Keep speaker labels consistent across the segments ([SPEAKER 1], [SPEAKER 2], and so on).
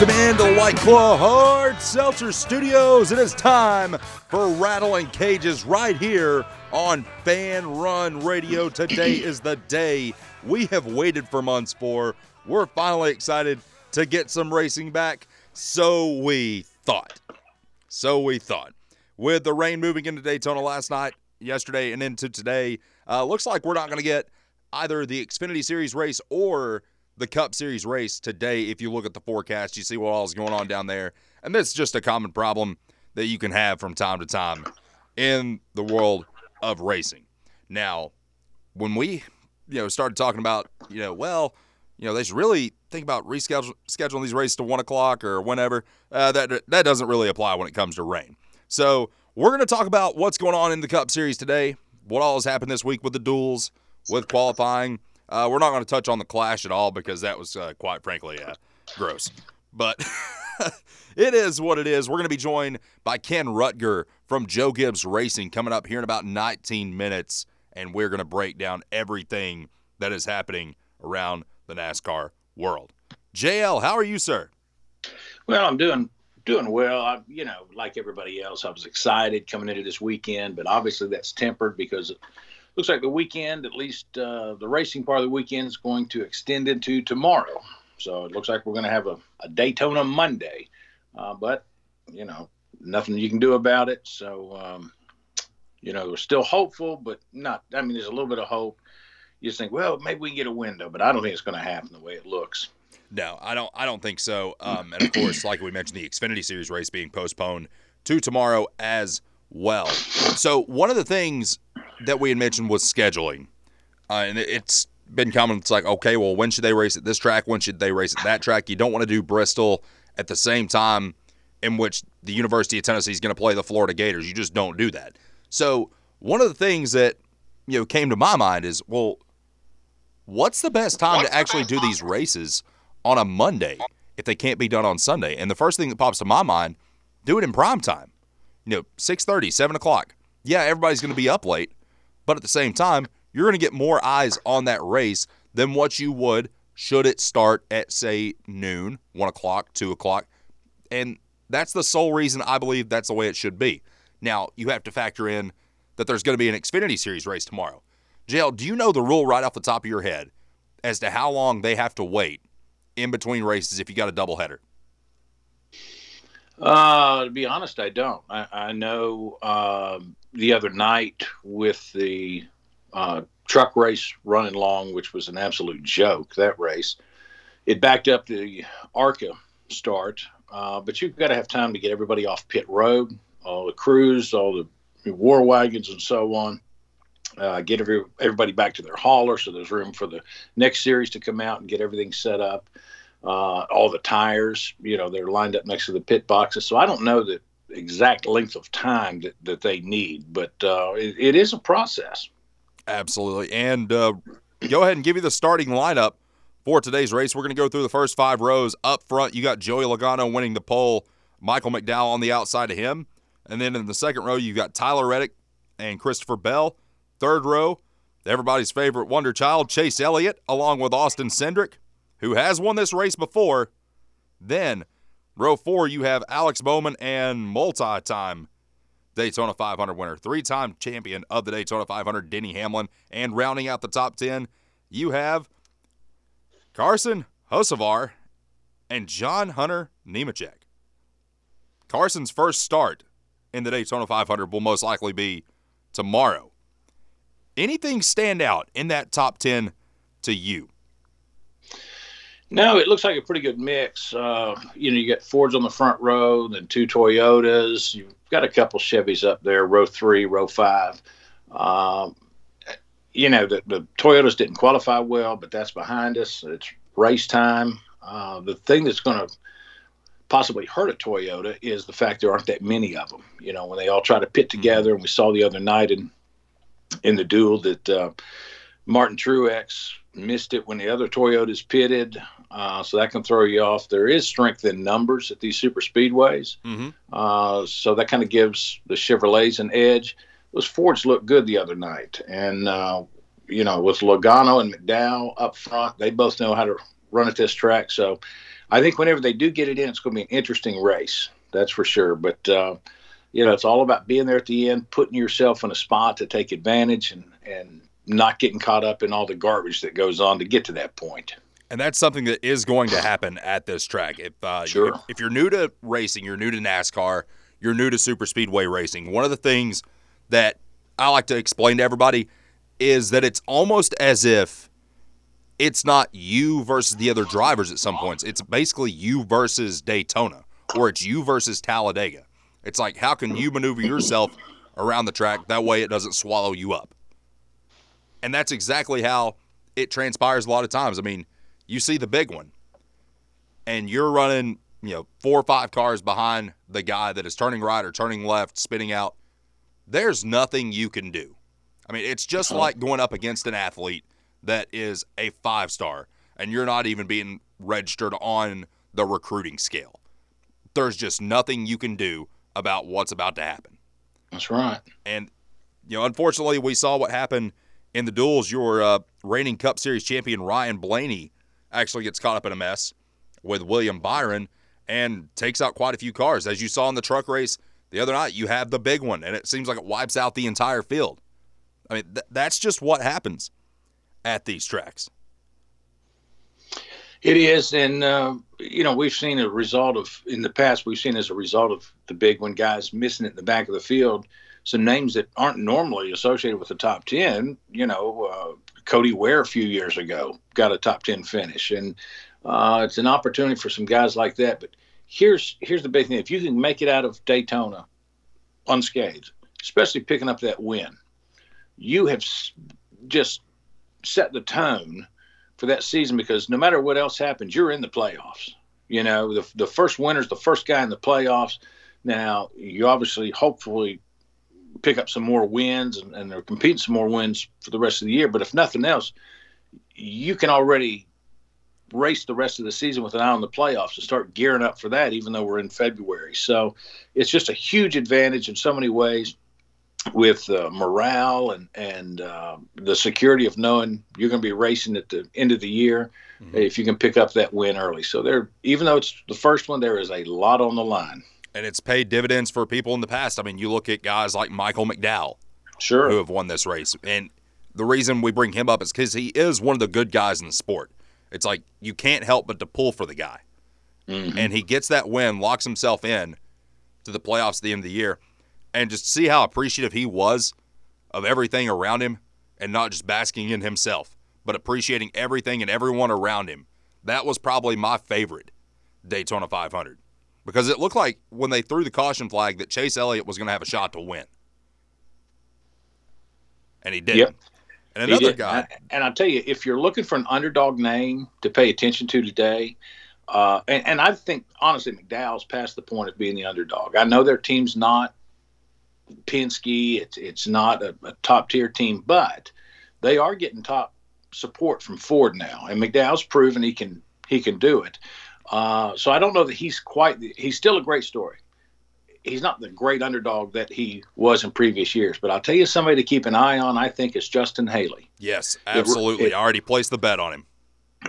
[SPEAKER 1] Welcome the White Claw Hard Seltzer Studios. It is time for Rattlin Cages right here on Fan Run Radio. Today is the day we have waited for months for. We're finally excited to get some racing back. So we thought. So we thought. With the rain moving into Daytona last night, yesterday, and into today, uh, looks like we're not going to get either the Xfinity Series race or the Cup Series race today. If you look at the forecast, you see what all is going on down there. And that's just a common problem that you can have from time to time in the world of racing. Now, when we, you know, started talking about, you know, well, you know, they should really think about rescheduling these races to one o'clock or whenever. Uh, that that doesn't really apply when it comes to rain. So we're going to talk about what's going on in the Cup Series today, what all has happened this week with the duels, with qualifying. Uh, we're not going to touch on the clash at all because that was, uh, quite frankly, uh, gross. But it is what it is. We're going to be joined by Kenn Roettger from Joe Gibbs Racing coming up here in about 19 minutes, and we're going to break down everything that is happening around the NASCAR world. JL, how are you, sir?
[SPEAKER 2] Well, I'm doing doing well. I, you know, like everybody else, I was excited coming into this weekend, but obviously that's tempered because looks like the weekend, at least uh, the racing part of the weekend, is going to extend into tomorrow. So it looks like we're going to have a, a Daytona Monday, uh, but you know nothing you can do about it. So um, you know we're still hopeful, but not. I mean, there's a little bit of hope. You just think, well, maybe we can get a window, but I don't think it's going to happen the way it looks.
[SPEAKER 1] No, I don't. I don't think so. Um, and of course, like we mentioned, the Xfinity Series race being postponed to tomorrow as well. So one of the things that we had mentioned was scheduling, uh, and it's been common. It's like, okay, well, when should they race at this track? When should they race at that track? You don't want to do Bristol at the same time in which the University of Tennessee is going to play the Florida Gators. You just don't do that. So one of the things that you know came to my mind is, well, what's the best time what's to actually do these races on a Monday if they can't be done on Sunday? And the first thing that pops to my mind, do it in prime time. You know, 6:30, 7 o'clock. Yeah, everybody's going to be up late, but at the same time, you're going to get more eyes on that race than what you would should it start at, say, noon, 1 o'clock, 2 o'clock. And that's the sole reason I believe that's the way it should be. Now, you have to factor in that there's going to be an Xfinity Series race tomorrow. JL, do you know the rule right off the top of your head as to how long they have to wait in between races if you got a doubleheader?
[SPEAKER 2] Uh, to be honest, I don't. I, I know um, the other night with the uh, truck race running long, which was an absolute joke. That race, it backed up the ARCA start, uh, but you've got to have time to get everybody off pit road, all the crews, all the war wagons, and so on. Uh, get every, everybody back to their hauler so there's room for the next series to come out and get everything set up uh, all the tires. You know, they're lined up next to the pit boxes. So I don't know the exact length of time that, that they need, but uh, it, it is a process.
[SPEAKER 1] Absolutely. And uh, go ahead and give you the starting lineup for today's race. We're going to go through the first five rows. Up front, you got Joey Logano winning the pole, Michael McDowell on the outside of him. And then in the second row, you've got Tyler Reddick and Christopher Bell. Third row, everybody's favorite wonder child, Chase Elliott, along with Austin Cindric who has won this race before. Then, row four, you have Alex Bowman and multi time Daytona 500 winner, three time champion of the Daytona 500, Denny Hamlin. And rounding out the top 10, you have Carson Hocevar and John Hunter Nemechek. Carson's first start in the Daytona 500 will most likely be tomorrow. Anything stand out in that top 10 to you?
[SPEAKER 2] No, it looks like a pretty good mix. Uh, you know, you got Fords on the front row, then two Toyotas. You've got a couple Chevys up there, row three, row five. Um, you know, the, the Toyotas didn't qualify well, but that's behind us. It's race time. Uh, the thing that's going to possibly hurt a Toyota is the fact there aren't that many of them. You know, when they all try to pit together, and we saw the other night in in the duel that uh, Martin Truex missed it when the other Toyotas pitted, uh, so that can throw you off. There is strength in numbers at these super speedways, mm-hmm. uh, so that kind of gives the Chevrolets an edge. Those Fords looked good the other night, and uh, you know with Logano and McDowell up front, they both know how to run at this track. So I think whenever they do get it in, it's going to be an interesting race. That's for sure. But uh, you know, it's all about being there at the end, putting yourself in a spot to take advantage, and and not getting caught up in all the garbage that goes on to get to that point.
[SPEAKER 1] And that's something that is going to happen at this track. If uh, sure. if, if you're new to racing, you're new to NASCAR, you're new to super speedway racing. One of the things that I like to explain to everybody is that it's almost as if it's not you versus the other drivers at some points. It's basically you versus Daytona or it's you versus Talladega. It's like how can you maneuver yourself around the track that way it doesn't swallow you up. And that's exactly how it transpires a lot of times. I mean, you see the big one and you're running, you know, four or five cars behind the guy that is turning right or turning left, spinning out. There's nothing you can do. I mean, it's just uh-huh. like going up against an athlete that is a five star and you're not even being registered on the recruiting scale. There's just nothing you can do about what's about to happen.
[SPEAKER 2] That's right.
[SPEAKER 1] And, you know, unfortunately, we saw what happened in the duels. Your uh, reigning Cup Series champion, Ryan Blaney, actually gets caught up in a mess with William Byron and takes out quite a few cars. As you saw in the truck race the other night, you have the big one, and it seems like it wipes out the entire field. I mean, th- that's just what happens at these tracks.
[SPEAKER 2] It is, and uh, you know we've seen a result of in the past. We've seen as a result of the big one guys missing it in the back of the field. Some names that aren't normally associated with the top ten. You know, uh, Cody Ware a few years ago got a top ten finish, and uh, it's an opportunity for some guys like that. But here's here's the big thing: if you can make it out of Daytona unscathed, especially picking up that win, you have just set the tone for that season because no matter what else happens, you're in the playoffs. You know, the, the first winner's the first guy in the playoffs. Now, you obviously, hopefully, pick up some more wins and, and they're competing some more wins for the rest of the year. But if nothing else, you can already race the rest of the season with an eye on the playoffs and start gearing up for that, even though we're in February. So it's just a huge advantage in so many ways with uh, morale and and uh, the security of knowing you're going to be racing at the end of the year mm-hmm. if you can pick up that win early. So there, even though it's the first one, there is a lot on the line.
[SPEAKER 1] And it's paid dividends for people in the past. I mean, you look at guys like Michael McDowell,
[SPEAKER 2] sure,
[SPEAKER 1] who have won this race, and the reason we bring him up is because he is one of the good guys in the sport. It's like you can't help but to pull for the guy, mm-hmm. and he gets that win, locks himself in to the playoffs at the end of the year and just see how appreciative he was of everything around him and not just basking in himself, but appreciating everything and everyone around him. That was probably my favorite Daytona 500 because it looked like when they threw the caution flag that Chase Elliott was going to have a shot to win. And he didn't. Yep. And another guy.
[SPEAKER 2] And I'll tell you, if you're looking for an underdog name to pay attention to today, uh, and, and I think, honestly, McDowell's past the point of being the underdog. I know their team's not Penske. It's it's not a, a top tier team, but they are getting top support from Ford now, and McDowell's proven he can he can do it. Uh, so I don't know that he's quite. He's still a great story. He's not the great underdog that he was in previous years, but I'll tell you somebody to keep an eye on. I think is Justin Haley.
[SPEAKER 1] Yes, absolutely. It, it, I already placed the bet on him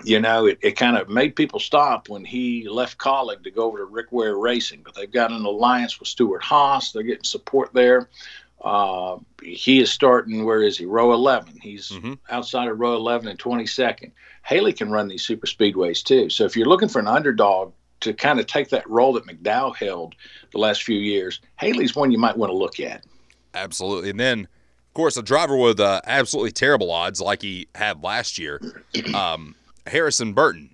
[SPEAKER 2] you know, it, it kind of made people stop when he left Kaulig to go over to Rick Ware Racing. But they've got an alliance with Stewart-Haas. They're getting support there. Uh, he is starting, where is he? Row 11. He's mm-hmm. outside of row 11 and 22nd. Haley can run these super speedways too. So if you're looking for an underdog to kind of take that role that McDowell held the last few years, Haley's one you might want to look at.
[SPEAKER 1] Absolutely. And then, of course, a driver with uh, absolutely terrible odds like he had last year. Um, Harrison Burton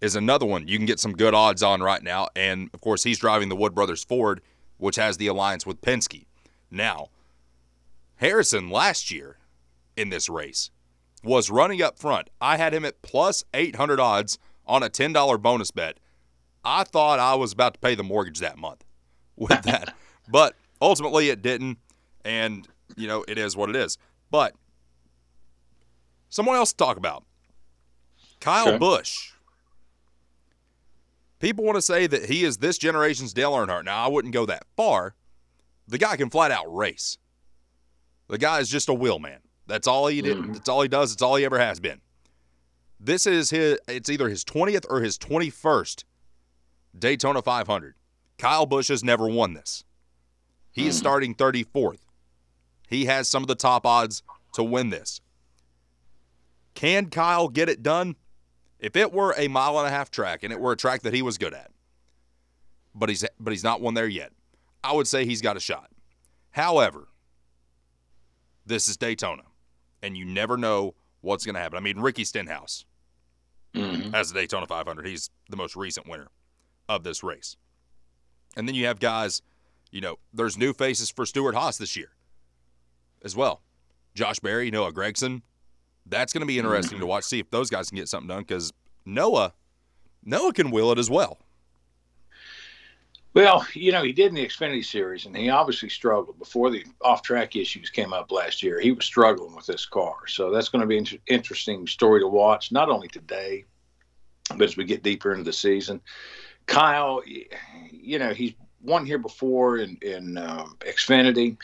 [SPEAKER 1] is another one you can get some good odds on right now. And of course, he's driving the Wood Brothers Ford, which has the alliance with Penske. Now, Harrison last year in this race was running up front. I had him at plus 800 odds on a $10 bonus bet. I thought I was about to pay the mortgage that month with that. but ultimately, it didn't. And, you know, it is what it is. But someone else to talk about Kyle okay. Busch. People want to say that he is this generation's Dale Earnhardt. Now, I wouldn't go that far. The guy can flat out race. The guy is just a wheel man. That's all he did. Mm-hmm. That's all he does. It's all he ever has been. This is his. It's either his 20th or his 21st Daytona 500. Kyle Busch has never won this. He is starting 34th. He has some of the top odds to win this. Can Kyle get it done? If it were a mile and a half track and it were a track that he was good at, but he's but he's not one there yet, I would say he's got a shot. However, this is Daytona, and you never know what's going to happen. I mean, Ricky Stenhouse
[SPEAKER 2] Mhm.
[SPEAKER 1] has the Daytona 500. He's the most recent winner of this race. And then you have guys, you know, there's new faces for Stewart Haas this year as well. Josh Berry, Noah Gragson. That's going to be interesting to watch, see if those guys can get something done because Noah, Noah can will it as well.
[SPEAKER 2] Well, you know, he did in the Xfinity Series, and he obviously struggled before the off-track issues came up last year. He was struggling with this car, so that's going to be an inter- interesting story to watch. Not only today, but as we get deeper into the season. Kyle, you know, he's won here before in in um, Xfinity.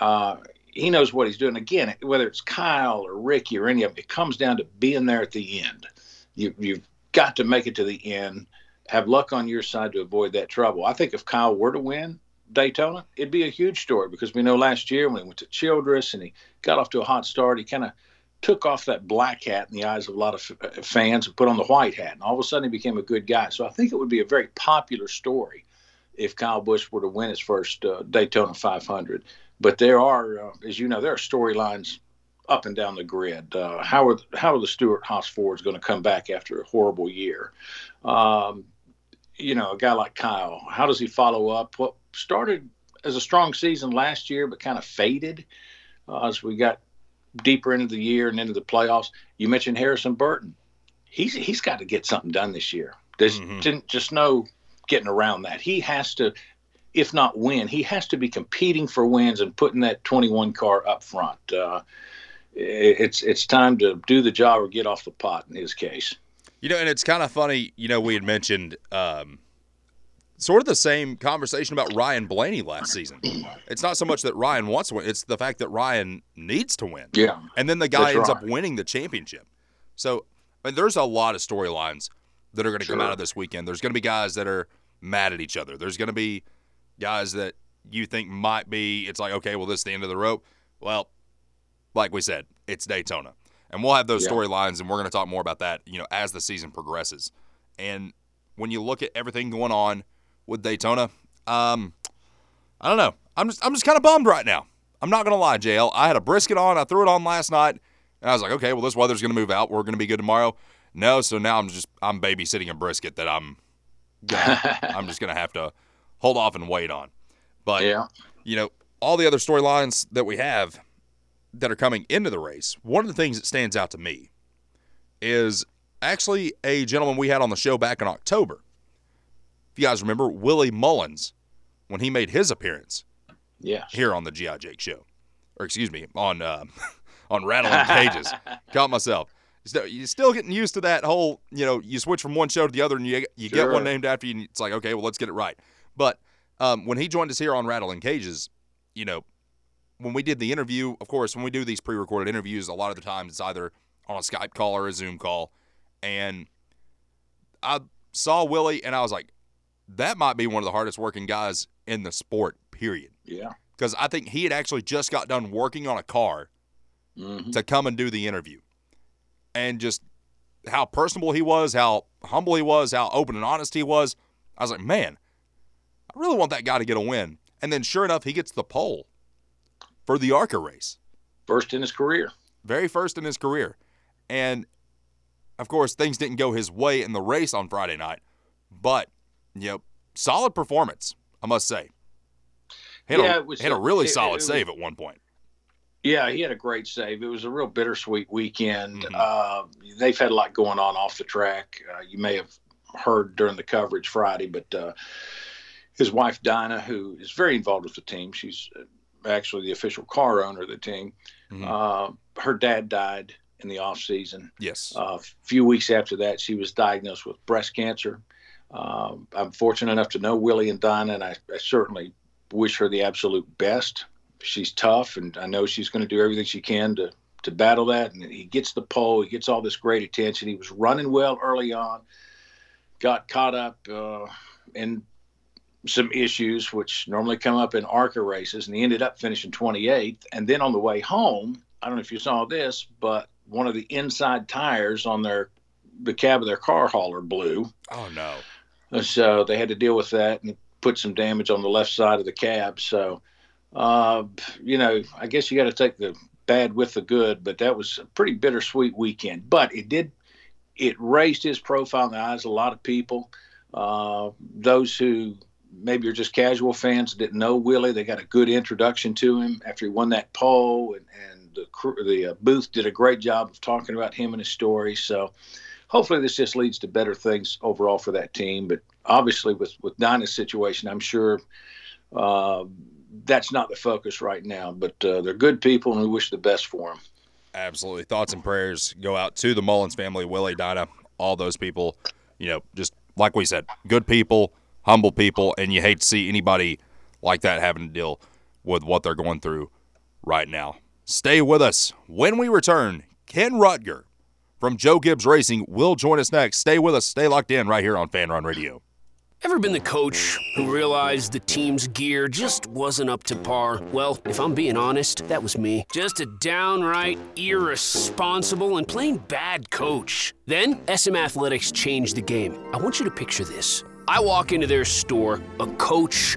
[SPEAKER 2] Uh, he knows what he's doing. Again, whether it's Kyle or Ricky or any of them, it comes down to being there at the end. You, you've got to make it to the end have luck on your side to avoid that trouble. I think if Kyle were to win Daytona, it'd be a huge story because we know last year when he went to Childress and he got off to a hot start, he kind of took off that black hat in the eyes of a lot of f- fans and put on the white hat, and all of a sudden he became a good guy. So I think it would be a very popular story if Kyle Busch were to win his first uh, Daytona 500. But there are, uh, as you know, there are storylines up and down the grid. Uh, how are how are the Stewart Haas Fords going to come back after a horrible year? Um, you know, a guy like Kyle, how does he follow up? What started as a strong season last year, but kind of faded uh, as we got deeper into the year and into the playoffs. You mentioned Harrison Burton. He's he's got to get something done this year. There's
[SPEAKER 1] Mhm.
[SPEAKER 2] just no getting around that. He has to, if not win, he has to be competing for wins and putting that 21 car up front. Uh, it's it's time to do the job or get off the pot in his case.
[SPEAKER 1] You know, and it's kind of funny. You know, we had mentioned um, sort of the same conversation about Ryan Blaney last season. It's not so much that Ryan wants to win; it's the fact that Ryan needs to win.
[SPEAKER 2] Yeah.
[SPEAKER 1] and then the guy ends
[SPEAKER 2] right.
[SPEAKER 1] up winning the championship. So, I mean, there's a lot of storylines that are going to come out of this weekend. There's going to be guys that are mad at each other. There's going to be guys that you think might be. It's like, okay, well, this is the end of the rope. Well, like we said, it's Daytona, and we'll have those
[SPEAKER 2] Yeah.
[SPEAKER 1] storylines, and we're going to talk more about that. You know, as the season progresses, and when you look at everything going on with Daytona, um, I don't know. I'm just I'm just kind of bummed right now. I'm not gonna lie, JL. I had a brisket on. I threw it on last night, and I was like, okay, well, this weather's gonna move out. We're gonna be good tomorrow. No, so now I'm just I'm babysitting a brisket that I'm gonna, I'm just gonna have to hold off and wait on. But
[SPEAKER 2] yeah.
[SPEAKER 1] you know, all the other storylines that we have that are coming into the race, one of the things that stands out to me is actually a gentleman we had on the show back in October. If you guys remember, Willie Mullins, when he made his appearance
[SPEAKER 2] Yeah.
[SPEAKER 1] here on the GI Jake show, or excuse me, on uh, on Rattlin Cages. Caught myself. So you're still getting used to that whole, you know, you switch from one show to the other, and you you get one named after you, and it's like, okay, well, let's get it right. But um, when he joined us here on Rattlin Cages, you know, when we did the interview, of course, when we do these pre-recorded interviews, a lot of the times it's either on a Skype call or a Zoom call, and I saw Willie, and I was like, that might be one of the hardest working guys in the sport. Period
[SPEAKER 2] Yeah.
[SPEAKER 1] because I think he had actually just got done working on a car
[SPEAKER 2] hmm
[SPEAKER 1] to come and do the interview. And just how personable he was, how humble he was, how open and honest he was. I was like, man, I really want that guy to get a win. And then sure enough, he gets the pole for the ARCA race,
[SPEAKER 2] First in his career.
[SPEAKER 1] very first in his career. And of course, things didn't go his way in the race on Friday night, but, you know, solid performance, I must say. He had,
[SPEAKER 2] Yeah,
[SPEAKER 1] a,
[SPEAKER 2] it was
[SPEAKER 1] had a really
[SPEAKER 2] it-
[SPEAKER 1] solid
[SPEAKER 2] it was-
[SPEAKER 1] save at one point.
[SPEAKER 2] Yeah, he had a great save. It was a real bittersweet weekend.
[SPEAKER 1] Mhm.
[SPEAKER 2] Uh, they've had a lot going on off the track. Uh, you may have heard during the coverage Friday, but uh, his wife Dinah, who is very involved with the team, she's uh, actually the official car owner of the team.
[SPEAKER 1] Mhm.
[SPEAKER 2] Uh, her dad died in the off season.
[SPEAKER 1] Yes.
[SPEAKER 2] Uh, a few weeks after that, she was diagnosed with breast cancer. Um, I'm fortunate enough to know Willie and Dinah, and I, I certainly wish her the absolute best. She's tough, and I know she's going to do everything she can to to battle that. And he gets the pole, he gets all this great attention. He was running well early on, got caught up uh, in some issues which normally come up in ARCA races, and he ended up finishing 28th. And then on the way home, I don't know if you saw this, but one of the inside tires on their the cab of their car hauler blew.
[SPEAKER 1] Oh no!
[SPEAKER 2] So they had to deal with that and put some damage on the left side of the cab. So, uh, you know, I guess you got to take the bad with the good, but that was a pretty bittersweet weekend. But it did, it raised his profile in the eyes of a lot of people. Uh, those who maybe you're just casual fans that didn't know Willie, they got a good introduction to him after he won that pole, and, and the the uh, booth did a great job of talking about him and his story. So hopefully this just leads to better things overall for that team. But obviously, with with Dinah's situation, I'm sure uh, that's not the focus right now. But uh, they're good people, and we wish the best for them.
[SPEAKER 1] Absolutely, thoughts and prayers go out to the Mullins family, Willie, Dinah, all those people. You know, just like we said, good people, humble people, and you hate to see anybody like that having to deal with what they're going through right now. Stay with us. When we return, Kenn Roettger from Joe Gibbs Racing will join us next. Stay with us. Stay locked in right here on Fanrun Radio.
[SPEAKER 3] Ever been the coach who realized the team's gear just wasn't up to par? Well, if I'm being honest, that was me. Just a downright irresponsible and plain bad coach. Then, SM Athletics changed the game. I want you to picture this. I walk into their store, a coach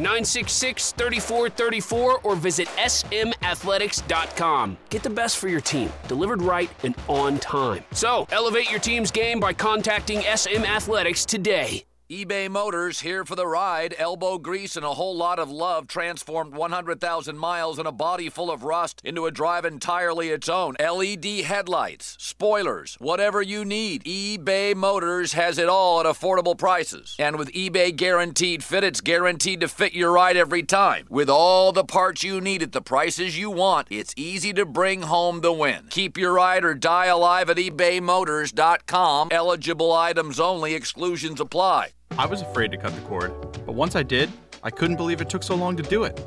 [SPEAKER 3] 966 3434 or visit smathletics.com. Get the best for your team, delivered right and on time. So, elevate your team's game by contacting SM Athletics today
[SPEAKER 4] eBay Motors here for the ride. Elbow grease and a whole lot of love transformed 100,000 miles and a body full of rust into a drive entirely its own. LED headlights, spoilers, whatever you need. eBay Motors has it all at affordable prices. And with eBay Guaranteed Fit, it's guaranteed to fit your ride every time. With all the parts you need at the prices you want, it's easy to bring home the win. Keep your ride or die alive at ebaymotors.com. Eligible items only, exclusions apply.
[SPEAKER 5] I was afraid to cut the cord, but once I did, I couldn't believe it took so long to do it.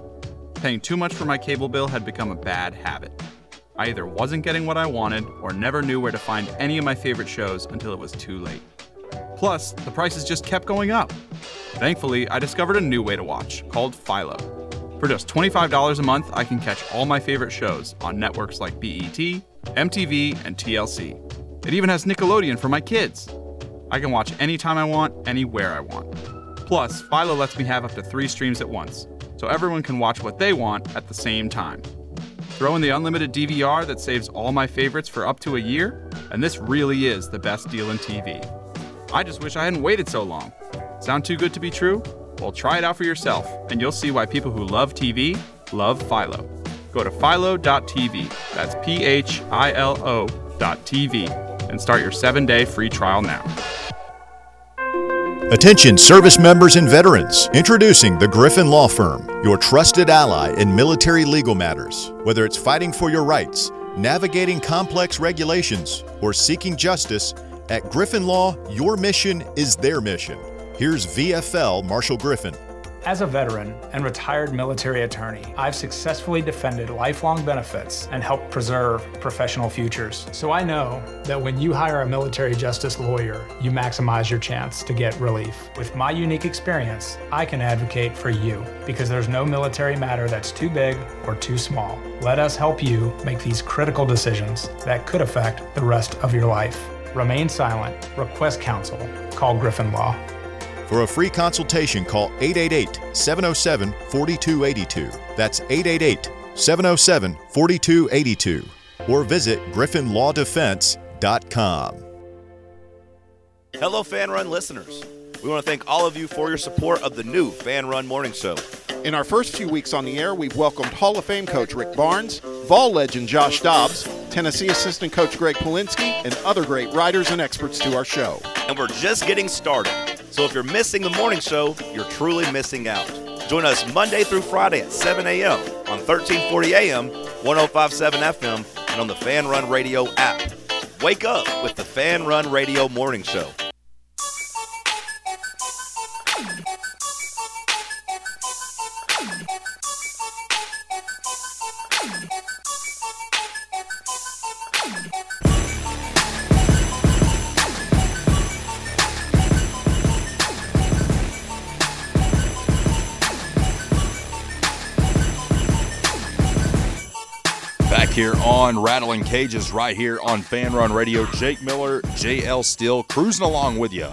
[SPEAKER 5] Paying too much for my cable bill had become a bad habit. I either wasn't getting what I wanted or never knew where to find any of my favorite shows until it was too late. Plus, the prices just kept going up. Thankfully, I discovered a new way to watch called Philo. For just $25 a month, I can catch all my favorite shows on networks like BET, MTV, and TLC. It even has Nickelodeon for my kids. I can watch anytime I want, anywhere I want. Plus, Philo lets me have up to three streams at once, so everyone can watch what they want at the same time. Throw in the unlimited DVR that saves all my favorites for up to a year, and this really is the best deal in TV. I just wish I hadn't waited so long. Sound too good to be true? Well, try it out for yourself, and you'll see why people who love TV love Philo. Go to philo.tv, that's P H I L O.tv, and start your seven day free trial now.
[SPEAKER 6] Attention service members and veterans. Introducing the Griffin Law Firm, your trusted ally in military legal matters. Whether it's fighting for your rights, navigating complex regulations, or seeking justice, at Griffin Law, your mission is their mission. Here's VFL Marshall Griffin.
[SPEAKER 7] As a veteran and retired military attorney, I've successfully defended lifelong benefits and helped preserve professional futures. So I know that when you hire a military justice lawyer, you maximize your chance to get relief. With my unique experience, I can advocate for you because there's no military matter that's too big or too small. Let us help you make these critical decisions that could affect the rest of your life. Remain silent, request counsel, call Griffin Law.
[SPEAKER 6] For a free consultation, call 888 707 4282. That's 888 707 4282. Or visit griffinlawdefense.com.
[SPEAKER 8] Hello, Fanrun listeners. We want to thank all of you for your support of the new Fanrun Morning Show.
[SPEAKER 9] In our first few weeks on the air, we've welcomed Hall of Fame coach Rick Barnes, Vol legend Josh Dobbs, Tennessee assistant coach Greg Polinsky, and other great writers and experts to our show.
[SPEAKER 8] And we're just getting started. So if you're missing the morning show, you're truly missing out. Join us Monday through Friday at 7 a.m. on 1340 AM, 1057 FM, and on the Fanrun Radio app. Wake up with the Fanrun Radio Morning Show.
[SPEAKER 1] Here on Rattlin Cages, right here on Fanrun Radio. Jake Miller, JL Steele, cruising along with you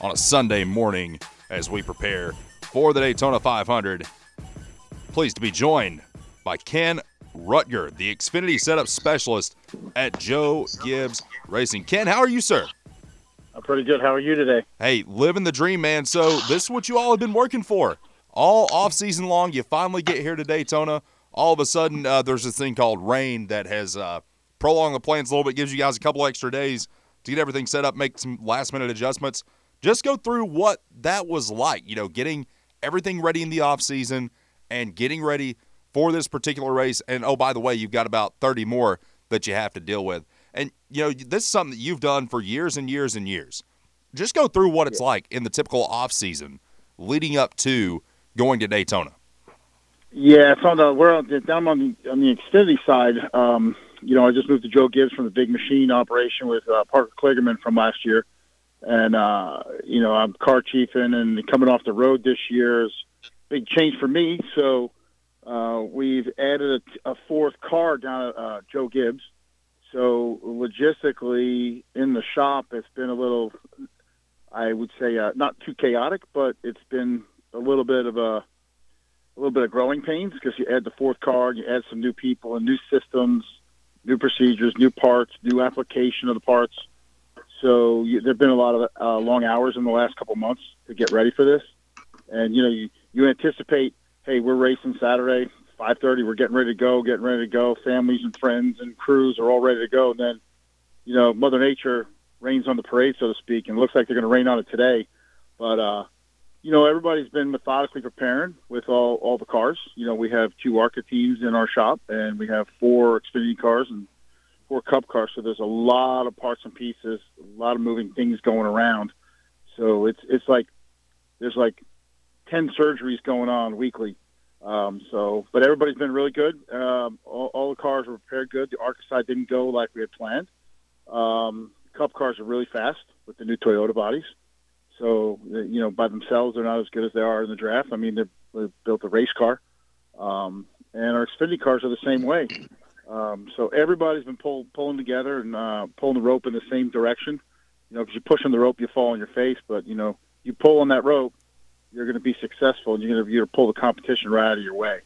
[SPEAKER 1] on a Sunday morning as we prepare for the Daytona 500. Pleased to be joined by Kenn Roettger, the Xfinity setup specialist at Joe Gibbs Racing. Kenn, how are you, sir?
[SPEAKER 10] I'm pretty good. How are you today?
[SPEAKER 1] Hey, living the dream, man. So this is what you all have been working for all off season long. You finally get here to Daytona. All of a sudden, uh, there's this thing called rain that has uh, prolonged the plans a little bit, gives you guys a couple extra days to get everything set up, make some last minute adjustments. Just go through what that was like. You know, getting everything ready in the off season and getting ready for this particular race. And oh, by the way, you've got about 30 more that you have to deal with. And you know, this is something that you've done for years and years and years. Just go through what it's like in the typical off season leading up to going to Daytona.
[SPEAKER 10] Yeah, so the we're down on the on the Xfinity side. Um, you know, I just moved to Joe Gibbs from the Big Machine operation with uh, Parker Kligerman from last year, and uh, you know I'm car chiefing and coming off the road this year is big change for me. So uh, we've added a, a fourth car down at uh, Joe Gibbs. So logistically, in the shop, it's been a little, I would say, uh, not too chaotic, but it's been a little bit of a, a little bit of growing pains because you add the fourth car, you add some new people and new systems, new procedures, new parts, new application of the parts. So you, there've been a lot of uh, long hours in the last couple months to get ready for this, and you know you you anticipate, hey, we're racing Saturday, 5:30. We're getting ready to go, getting ready to go. Families and friends and crews are all ready to go. And then, you know, Mother Nature rains on the parade, so to speak, and looks like they're going to rain on it today. But uh, you know, everybody's been methodically preparing with all all the cars. You know, we have two ARCA teams in our shop, and we have four Xfinity cars and four Cup cars. So there's a lot of parts and pieces, a lot of moving things going around. So it's it's like there's like ten surgeries going on weekly. Um, so, but everybody's been really good. Um, all, all the cars were prepared good. The ARCA side didn't go like we had planned. Um, Cup cars are really fast with the new Toyota bodies. So, you know, by themselves, they're not as good as they are in the draft. I mean, they built a race car, um, and our Xfinity cars are the same way. Um, so everybody's been pull, pulling together and uh, pulling the rope in the same direction. You know, because you're pushing the rope, you fall on your face. But you know, you pull on that rope, you're going to be successful, and you're going to pull the competition right out of your way.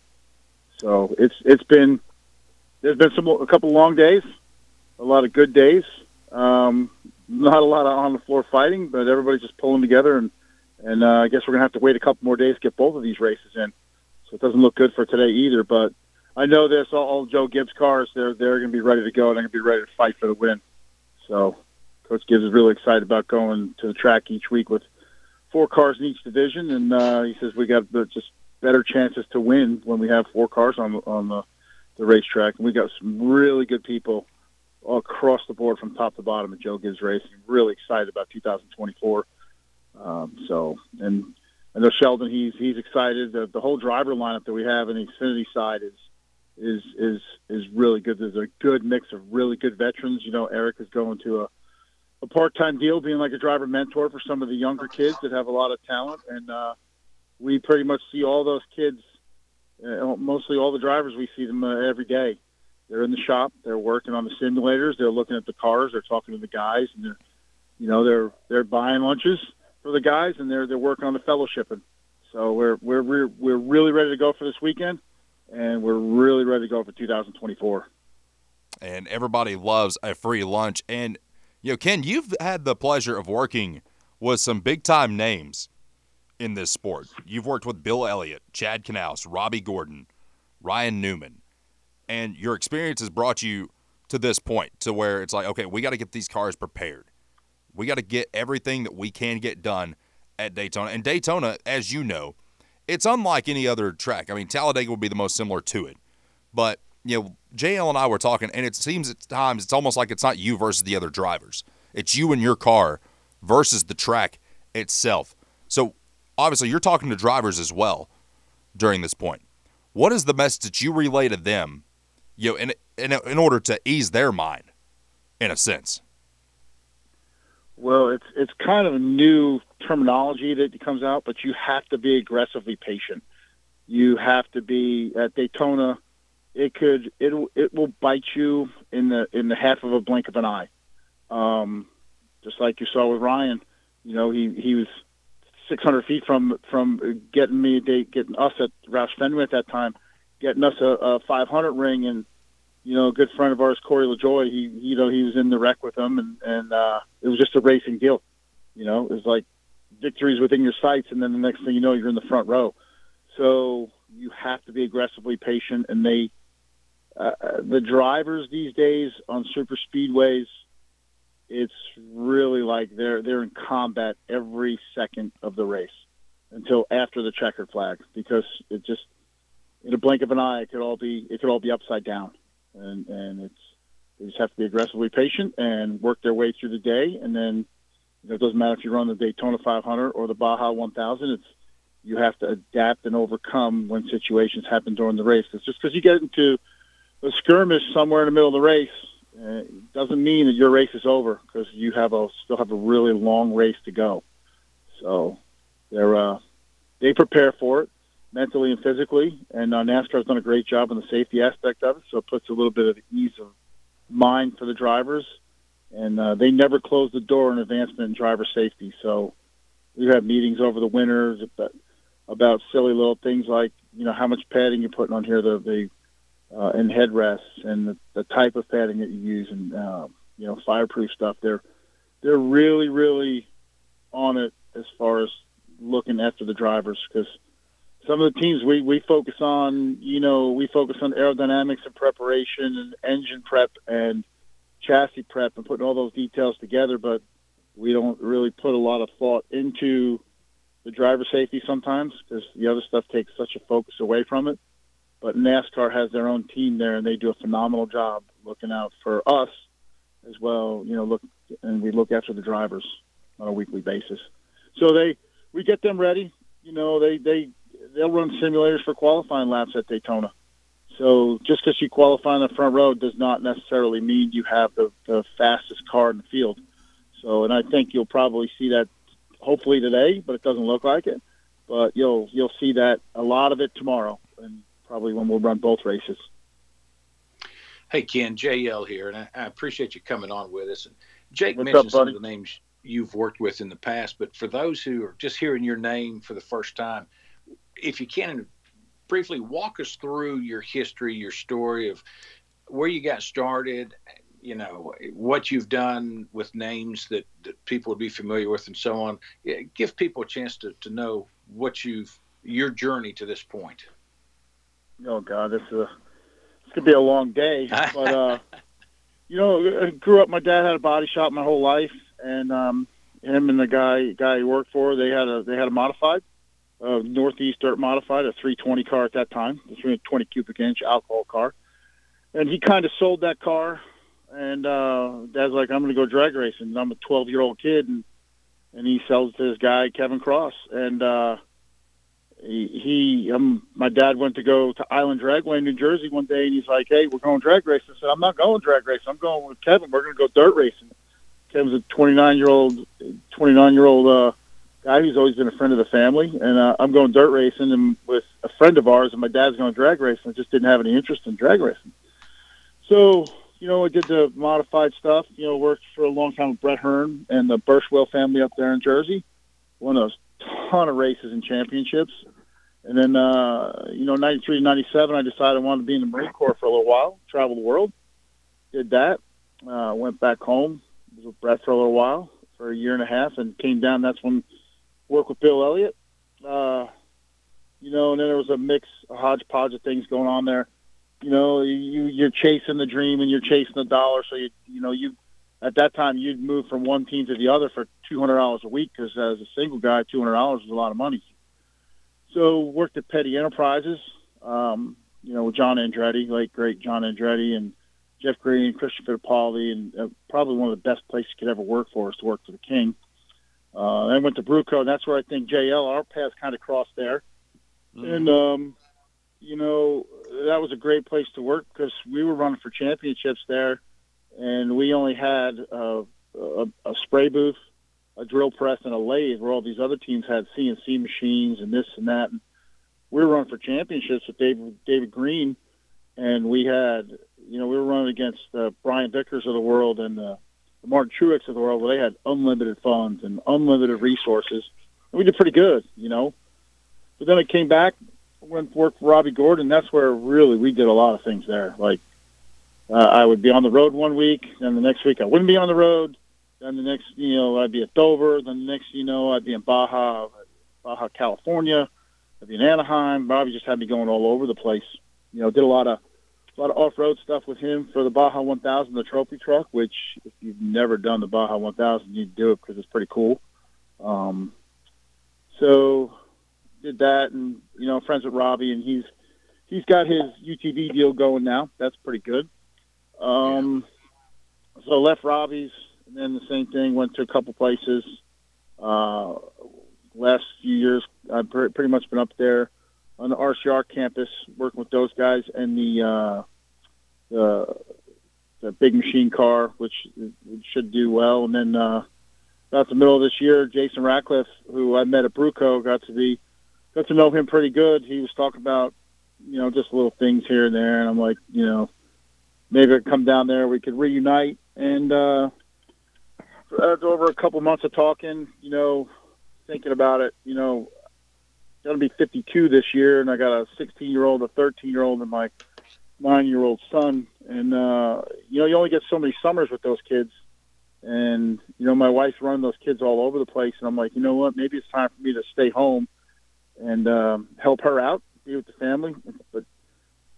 [SPEAKER 10] So it's it's been there's been some a couple long days, a lot of good days. Um, not a lot of on the floor fighting, but everybody's just pulling together, and and uh, I guess we're gonna have to wait a couple more days to get both of these races in. So it doesn't look good for today either. But I know this all, all Joe Gibbs cars they're they're gonna be ready to go. And they're gonna be ready to fight for the win. So Coach Gibbs is really excited about going to the track each week with four cars in each division, and uh, he says we got just better chances to win when we have four cars on on the, the racetrack, and we got some really good people across the board from top to bottom at Joe Gibbs Racing. Really excited about 2024. Um, so, and I know Sheldon, he's he's excited. The, the whole driver lineup that we have in the Xfinity side is is is is really good. There's a good mix of really good veterans. You know, Eric is going to a a part-time deal, being like a driver mentor for some of the younger kids that have a lot of talent, and uh, we pretty much see all those kids. Uh, mostly all the drivers, we see them uh, every day. They're in the shop. They're working on the simulators. They're looking at the cars. They're talking to the guys, and they're, you know, they're they're buying lunches for the guys, and they're they're working on the fellowshipping. So we're we're we're we're really ready to go for this weekend, and we're really ready to go for 2024.
[SPEAKER 1] And everybody loves a free lunch. And you know, Kenn, you've had the pleasure of working with some big time names in this sport. You've worked with Bill Elliott, Chad Knaus, Robby Gordon, Ryan Newman and your experience has brought you to this point to where it's like, okay, we got to get these cars prepared. We got to get everything that we can get done at Daytona. And Daytona, as you know, it's unlike any other track. I mean, Talladega would be the most similar to it. But, you know, JL and I were talking, and it seems at times it's almost like it's not you versus the other drivers. It's you and your car versus the track itself. So, obviously, you're talking to drivers as well during this point. What is the message that you relay to them, you know, in, in, in order to ease their mind, in a sense?
[SPEAKER 10] Well, it's it's kind of a new terminology that comes out, but you have to be aggressively patient. You have to be at Daytona. It could it it will bite you in the in the half of a blink of an eye. Um, just like you saw with Ryan, you know he he was 600 feet from from getting me getting us at Roush Fenway at that time, getting us a, a 500 ring and you know, a good friend of ours, Corey LaJoie, he, you know, he was in the wreck with them, and and uh, it was just a racing deal. You know, it was like victories within your sights, and then the next thing you know, you're in the front row. So you have to be aggressively patient, and they, uh, uh the drivers these days on super speedways, it's really like they're they're in combat every second of the race until after the checkered flag because it just in a blink of an eye it could all be it could all be upside down and and it's they just have to be aggressively patient and work their way through the day, and then you know, it doesn't matter if you run the Daytona 500 or the Baja 1000. It's you have to adapt and overcome when situations happen during the race. It's just because you get into a skirmish somewhere in the middle of the race uh, doesn't mean that your race is over because you have a still have a really long race to go. So they're uh, they prepare for it mentally and physically. And uh, NASCAR has done a great job on the safety aspect of it, so it puts a little bit of ease of mind for the drivers. And uh, they never close the door on advancement in driver safety. So we have meetings over the winter about, about silly little things like you know how much padding you're putting on here, the the uh, and headrests, and the, the type of padding that you use, and uh, you know fireproof stuff. They're they're really really on it as far as looking after the drivers because some of the teams we, we focus on, you know, we focus on aerodynamics and preparation and engine prep and chassis prep and putting all those details together, but we don't really put a lot of thought into the driver safety sometimes because the other stuff takes such a focus away from it. But NASCAR has their own team there, and they do a phenomenal job looking out for us as well. You know, look and we look after the drivers on a weekly basis. So they we get them ready. You know, they they they'll run simulators for qualifying laps at Daytona. So just because you qualify on the front row does not necessarily mean you have the, the fastest car in the field. So, and I think you'll probably see that hopefully today, but it doesn't look like it. But you'll you'll see that a lot of it tomorrow, and probably when we'll run both races.
[SPEAKER 2] Hey Kenn, JL here, and I, I appreciate you coming on with us. And Jake What's mentioned up, some of the names you've worked with in the past, but for those who are just hearing your name for the first time, if you can briefly walk us through your history, your story of where you got started, you know, what you've done with names that, that people would be familiar with and so on. Give people a chance to, to know what you've, your journey to this point.
[SPEAKER 10] Oh God, this is a, this could be a long day, but, uh, you know, I grew up, my dad had a body shop my whole life and, um, him and the guy, guy he worked for, they had a, they had a modified uh, Northeast Dirt Modified, a 320 car at that time, a 320 cubic inch alcohol car. And he kind of sold that car. And uh, Dad's like, I'm going to go drag racing. And I'm a 12 year old kid, and and he sells to this guy Kevin Cross. And uh, he, he um, my dad went to go to Island Dragway in New Jersey one day, and he's like, Hey, we're going drag racing. I said, I'm not going drag racing. I'm going with Kevin. We're going to go dirt racing. Kevin's a 29 year old, 29 year old. Uh, guy who's always been a friend of the family, and uh, I'm going dirt racing and with a friend of ours, and my dad's going drag racing. I just didn't have any interest in drag racing. So, you know, I did the modified stuff. You know, worked for a long time with Brett Hearn and the Birchwell family up there in Jersey. Won a ton of races and championships. And then, uh, you know, 93 to 97, I decided I wanted to be in the Marine Corps for a little while, travel the world. Did that. Uh, went back home, was with Brett for a little while, for a year and a half, and came down. That's when work with Bill Elliott. Uh, you know, and then there was a mix, a hodgepodge of things going on there. you know, you you're chasing the dream and you're chasing the dollar. So you you know you at that time you'd move from one team to the other for two hundred dollars a week because as a single guy, two hundred dollars was a lot of money. So worked at Petty Enterprises, um, you know, with John Andretti, late great John Andretti, and Jeff Green, Christian Fittipaldi, and uh, probably one of the best places you could ever work for is to work for the King. Uh, I went to Brewco, and that's where I think JL our paths kind of crossed there. Mm-hmm. And um, you know, that was a great place to work because we were running for championships there, and we only had uh, a, a spray booth, a drill press, and a lathe, where all these other teams had CNC machines and this and that. And we were running for championships with David David Green, and we had, you know, we were running against uh, Brian Vickers of the world and uh, the Martin Truex of the world, where they had unlimited funds and unlimited resources, and we did pretty good, you know. But then it came back went work for Robby Gordon. That's where really we did a lot of things there. Like uh, I would be on the road one week, then the next week I wouldn't be on the road. Then the next, you know, I'd be at Dover. Then the next, you know, I'd be in Baja, Baja, California. I'd be in Anaheim. Robby just had me going all over the place. You know, did a lot of a lot of off-road stuff with him for the Baja 1000, the trophy truck. Which, if you've never done the Baja 1000, you do it because it's pretty cool. Um, so did that, and you know, friends with Robby, and he's he's got his UTV deal going now. That's pretty good. Um, yeah. So left Robby's, and then the same thing. Went to a couple places. Uh, last few years, I've pretty much been up there on the RCR campus working with those guys and the uh, the the big machine car, which should do well. And then uh, about the middle of this year, Jason Ratcliffe, who I met at Brewco, got to be got to know him pretty good. He was talking about, you know, just little things here and there, and I'm like, you know, maybe I'd come down there, we could reunite. And uh, after over a couple months of talking, you know, thinking about it, you know, to be 52 this year, and I got a 16 year old, a 13 year old, and my nine year old son. And uh, you know, you only get so many summers with those kids. And you know, my wife's running those kids all over the place, and I'm like, you know what? Maybe it's time for me to stay home and um, help her out, be with the family, but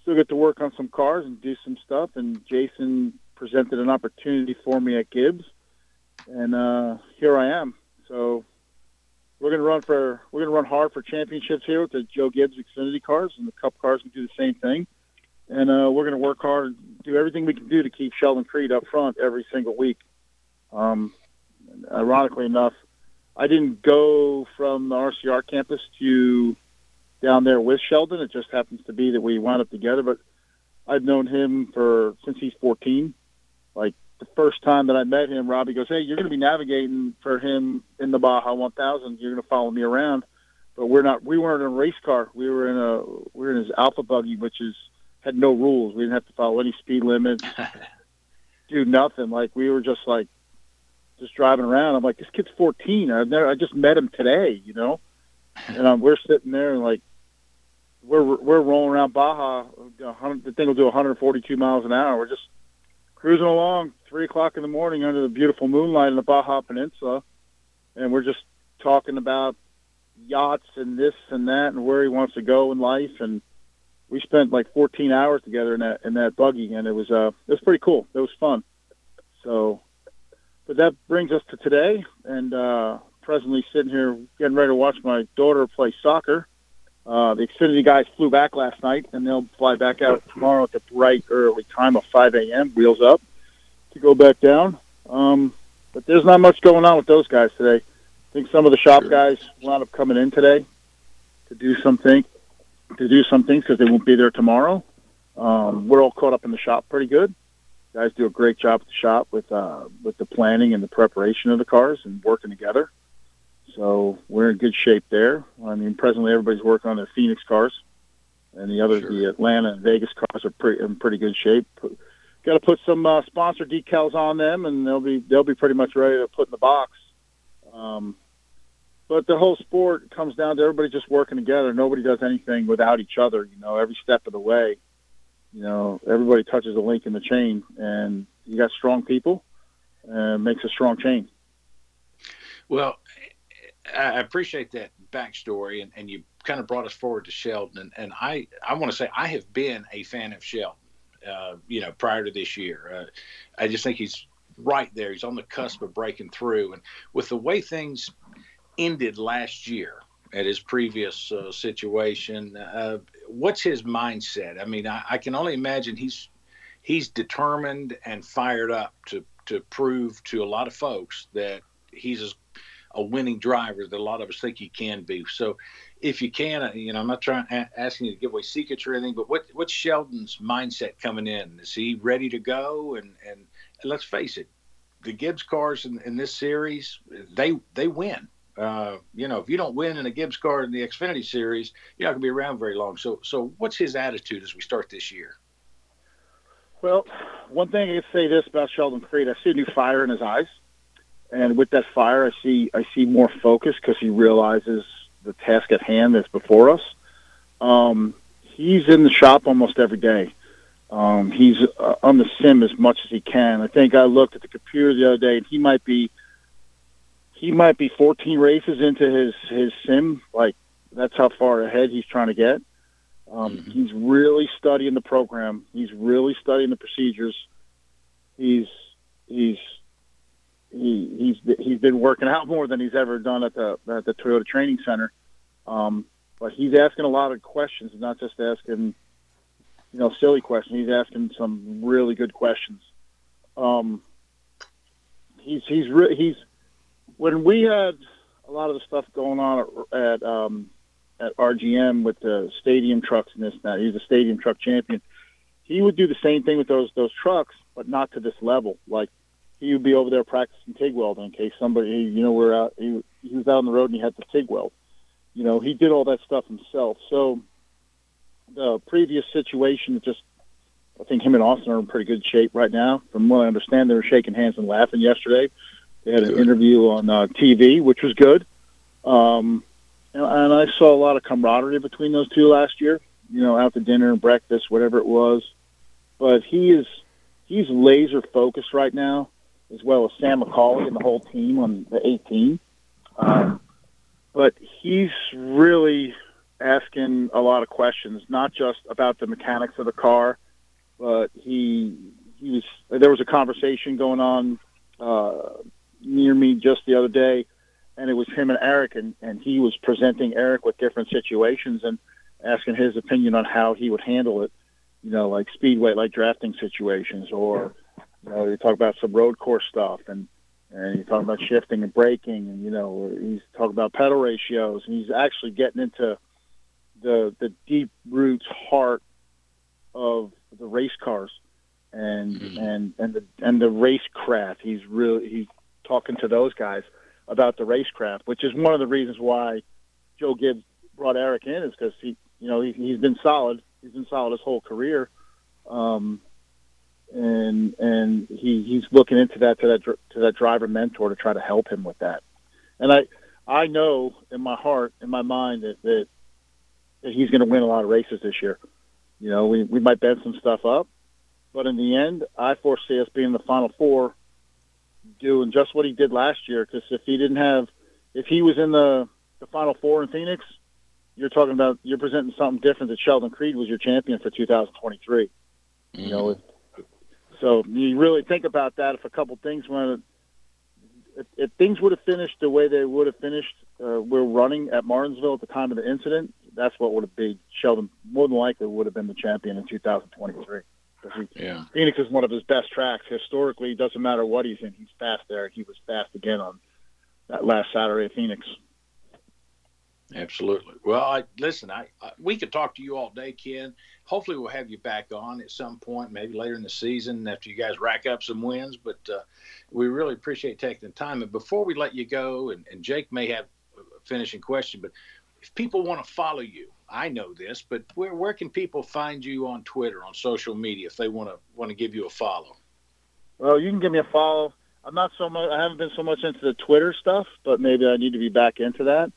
[SPEAKER 10] still get to work on some cars and do some stuff. And Jason presented an opportunity for me at Gibbs, and uh, here I am. So we're going to run for we're going to run hard for championships here with the Joe Gibbs Xfinity cars, and the Cup cars can do the same thing. And uh, we're going to work hard and do everything we can do to keep Sheldon Creed up front every single week. Um, ironically enough, I didn't go from the RCR campus to down there with Sheldon. It just happens to be that we wound up together. But I've known him for since he's 14. Like the first time that I met him, Robby goes, "Hey, you're going to be navigating for him in the Baja 1000. You're going to follow me around." But we're not. We weren't in a race car. We were in a. We were in his Alpha buggy, which is had no rules. We didn't have to follow any speed limits. do nothing. Like we were just like just driving around. I'm like, this kid's 14. I've never, I just met him today, you know. And um, we're sitting there and like, we're we're rolling around Baja. The thing will do 142 miles an hour. We're just cruising along, three o'clock in the morning under the beautiful moonlight in the Baja Peninsula, and we're just talking about yachts and this and that and where he wants to go in life. And we spent like 14 hours together in that in that buggy, and it was uh it was pretty cool. It was fun. So but that brings us to today, and uh, presently sitting here getting ready to watch my daughter play soccer. Uh, the Xfinity guys flew back last night, and they'll fly back out tomorrow at the bright early time of 5 a.m. Wheels up to go back down. Um, but there's not much going on with those guys today. I think some of the shop sure. guys wound up coming in today to do something, to do some things because they won't be there tomorrow. Um, we're all caught up in the shop pretty good guys do a great job at the shop with uh, with the planning and the preparation of the cars and working together. So we're in good shape there. I mean, presently everybody's working on their Phoenix cars, and the other, sure. the Atlanta and Vegas cars are pretty in pretty good shape. Got to put some uh, sponsor decals on them, and they'll be they'll be pretty much ready to put in the box. Um, but the whole sport comes down to everybody just working together. Nobody does anything without each other. You know, every step of the way you know, everybody touches a link in the chain, and you got strong people, and makes a strong chain.
[SPEAKER 2] Well, I appreciate that backstory, and, and you kind of brought us forward to Sheldon, and, and I I want to say I have been a fan of Sheldon. Uh, you know, prior to this year, uh, I just think he's right there. He's on the cusp of breaking through, and with the way things ended last year at his previous uh, situation, uh, what's his mindset? I mean, I, I can only imagine he's he's determined and fired up to to prove to a lot of folks that he's a winning driver that a lot of us think he can be. So, if you can, uh, you know, I'm not trying asking you to give away secrets or anything, but what what's Sheldon's mindset coming in? Is he ready to go? And and, and let's face it, the Gibbs cars in, in this series, they they win. Uh, you know, if you don't win in a Gibbs car in the Xfinity series, you're not going to be around very long. So, so what's his attitude as we start this year?
[SPEAKER 10] Well, one thing I can say this about Sheldon Creed, I see a new fire in his eyes, and with that fire, I see I see more focus because he realizes the task at hand that's before us. Um, he's in the shop almost every day. Um, he's uh, on the sim as much as he can. I think I looked at the computer the other day, and he might be he might be 14 races into his his sim. Like that's how far ahead he's trying to get. Um, mm-hmm. He's really studying the program. He's really studying the procedures. He's he's he, he's he's been working out more than he's ever done at the at the Toyota Training Center. Um, but he's asking a lot of questions, not just asking you know silly questions. He's asking some really good questions. Um, he's he's re- he's when we had a lot of the stuff going on at, at um, at RGM with the stadium trucks and this and that. He's a stadium truck champion. He would do the same thing with those those trucks, but not to this level. Like he would be over there practicing TIG welding in case somebody, you know, we're out. He, he was out on the road and he had to TIG weld. You know, he did all that stuff himself. So the previous situation, just I think him and Austin are in pretty good shape right now. From what I understand, they were shaking hands and laughing yesterday. They had an good. interview on uh, TV, which was good. Um, and, and I saw a lot of camaraderie between those two last year. You know, out to dinner and breakfast, whatever it was. But he is he's laser focused right now, as well as Sam McAulay and the whole team on the 18. Um, but he's really asking a lot of questions, not just about the mechanics of the car, but he he was there was a conversation going on uh, near me just the other day and it was him and Eric, and, and he was presenting Eric with different situations and asking his opinion on how he would handle it, you know, like speedway, like drafting situations, or you know, you talk about some road course stuff, and and you talk about shifting and braking, and you know, he's talking about pedal ratios, and he's actually getting into the the deep roots heart of the race cars and mm-hmm. and and the and the racecraft. He's really he's talking to those guys about the racecraft, which is one of the reasons why Joe Gibbs brought Eric in is because he, you know, he, he's been solid. He's been solid his whole career, um, and and he he's looking into that to that to that driver mentor to try to help him with that. And I I know in my heart, in my mind, that that, that he's going to win a lot of races this year. You know, we we might bend some stuff up, but in the end, I foresee us being in the final four doing just what he did last year. Because if he didn't have, if he was in the the Final Four in Phoenix, you're talking about you're presenting something different. That Sheldon Creed was your champion for 2023. Mm-hmm. You know, if, so you really think about that. If a couple things went, if, if things would have finished the way they would have finished, uh, we're running at Martinsville at the time of the incident. That's what would have been Sheldon. More than likely, would have been the champion in 2023.
[SPEAKER 2] He, yeah.
[SPEAKER 10] Phoenix is one of his best tracks. Historically, it doesn't matter what he's in, he's fast there. He was fast again on that last Saturday at Phoenix.
[SPEAKER 2] Absolutely. Well, I, listen, I, I, we could talk to you all day, Kenn. Hopefully, we'll have you back on at some point, maybe later in the season after you guys rack up some wins. But uh, we really appreciate taking the time. And before we let you go, and, and Jake may have a finishing question, but if people want to follow you, I know this, but where where can people find you on Twitter, on social media, if they want to want to give you a follow?
[SPEAKER 10] Well, you can give me a follow. I'm not so much. I haven't been so much into the Twitter stuff, but maybe I need to be back into that.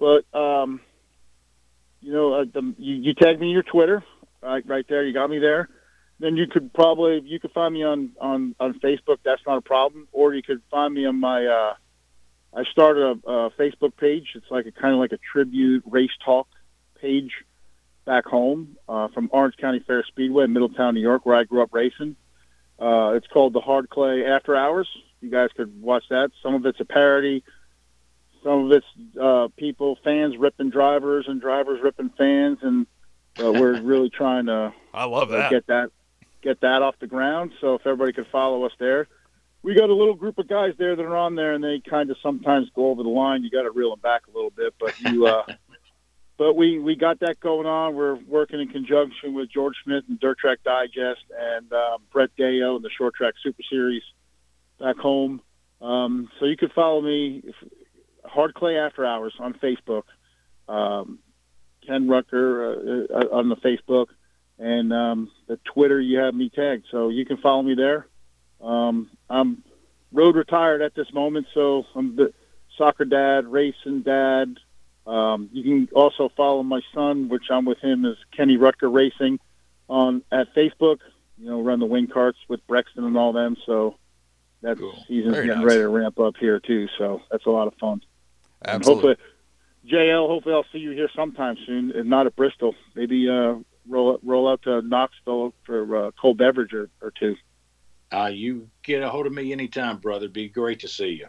[SPEAKER 10] But um, you know, uh, the, you, you me in your Twitter, right, right there. You got me there. Then you could probably you could find me on on on Facebook. That's not a problem. Or you could find me on my. Uh, I started a, a Facebook page. It's like a kind of like a tribute race talk page back home uh, from Orange County Fair Speedway Middletown, New York, where I grew up racing. Uh, it's called the Hard Clay After Hours. You guys could watch that. Some of it's a parody. Some of it's uh, people, fans ripping drivers and drivers ripping fans, and uh, we're really trying to
[SPEAKER 1] I love
[SPEAKER 10] uh,
[SPEAKER 1] that.
[SPEAKER 10] get that get that off the ground. So if everybody could follow us there, we got a little group of guys there that are on there, and they kind of sometimes go over the line. You got to reel them back a little bit, but you. Uh, but we we got that going on. We're working in conjunction with George Smith and Dirt Track Digest and um, Brett Deyo and the Short Track Super Series back home. Um, so you could follow me, if, Hard Clay After Hours on Facebook. Um, Kenn Roettger uh, uh, on the Facebook and um, the Twitter. You have me tagged, so you can follow me there. Um, I'm road retired at this moment, so I'm the soccer dad, racing dad. Um, you can also follow my son, which I'm with him, as Kenny Roettger Racing on at Facebook. You know, run the wing karts with Brexton and all them. So that season's
[SPEAKER 1] Very
[SPEAKER 10] getting
[SPEAKER 1] nice.
[SPEAKER 10] ready to ramp up here too. So that's a lot of fun. And
[SPEAKER 1] Absolutely.
[SPEAKER 10] hopefully, JL, hopefully I'll see you here sometime soon, if not at Bristol. Maybe uh, roll roll out to Knoxville for uh, cold beverage or, or two.
[SPEAKER 2] Uh, you get a hold of me anytime, brother. Be great to see you.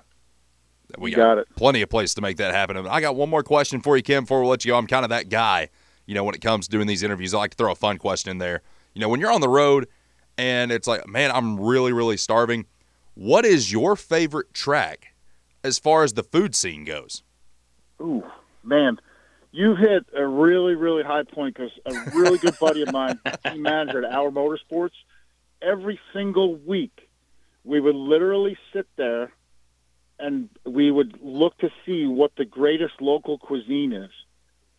[SPEAKER 1] We
[SPEAKER 10] You got it.
[SPEAKER 1] Plenty of place to make that happen. I got one more question for you, Kenn, before we let you go. I'm kind of that guy, you know, when it comes to doing these interviews. I like to throw a fun question in there. You know, when you're on the road and it's like, man, I'm really, really starving. What is your favorite track as far as the food scene goes?
[SPEAKER 10] Ooh, man, you hit a really, really high point because a really good buddy of mine, team manager at Our Motorsports, every single week we would literally sit there and we would look to see what the greatest local cuisine is.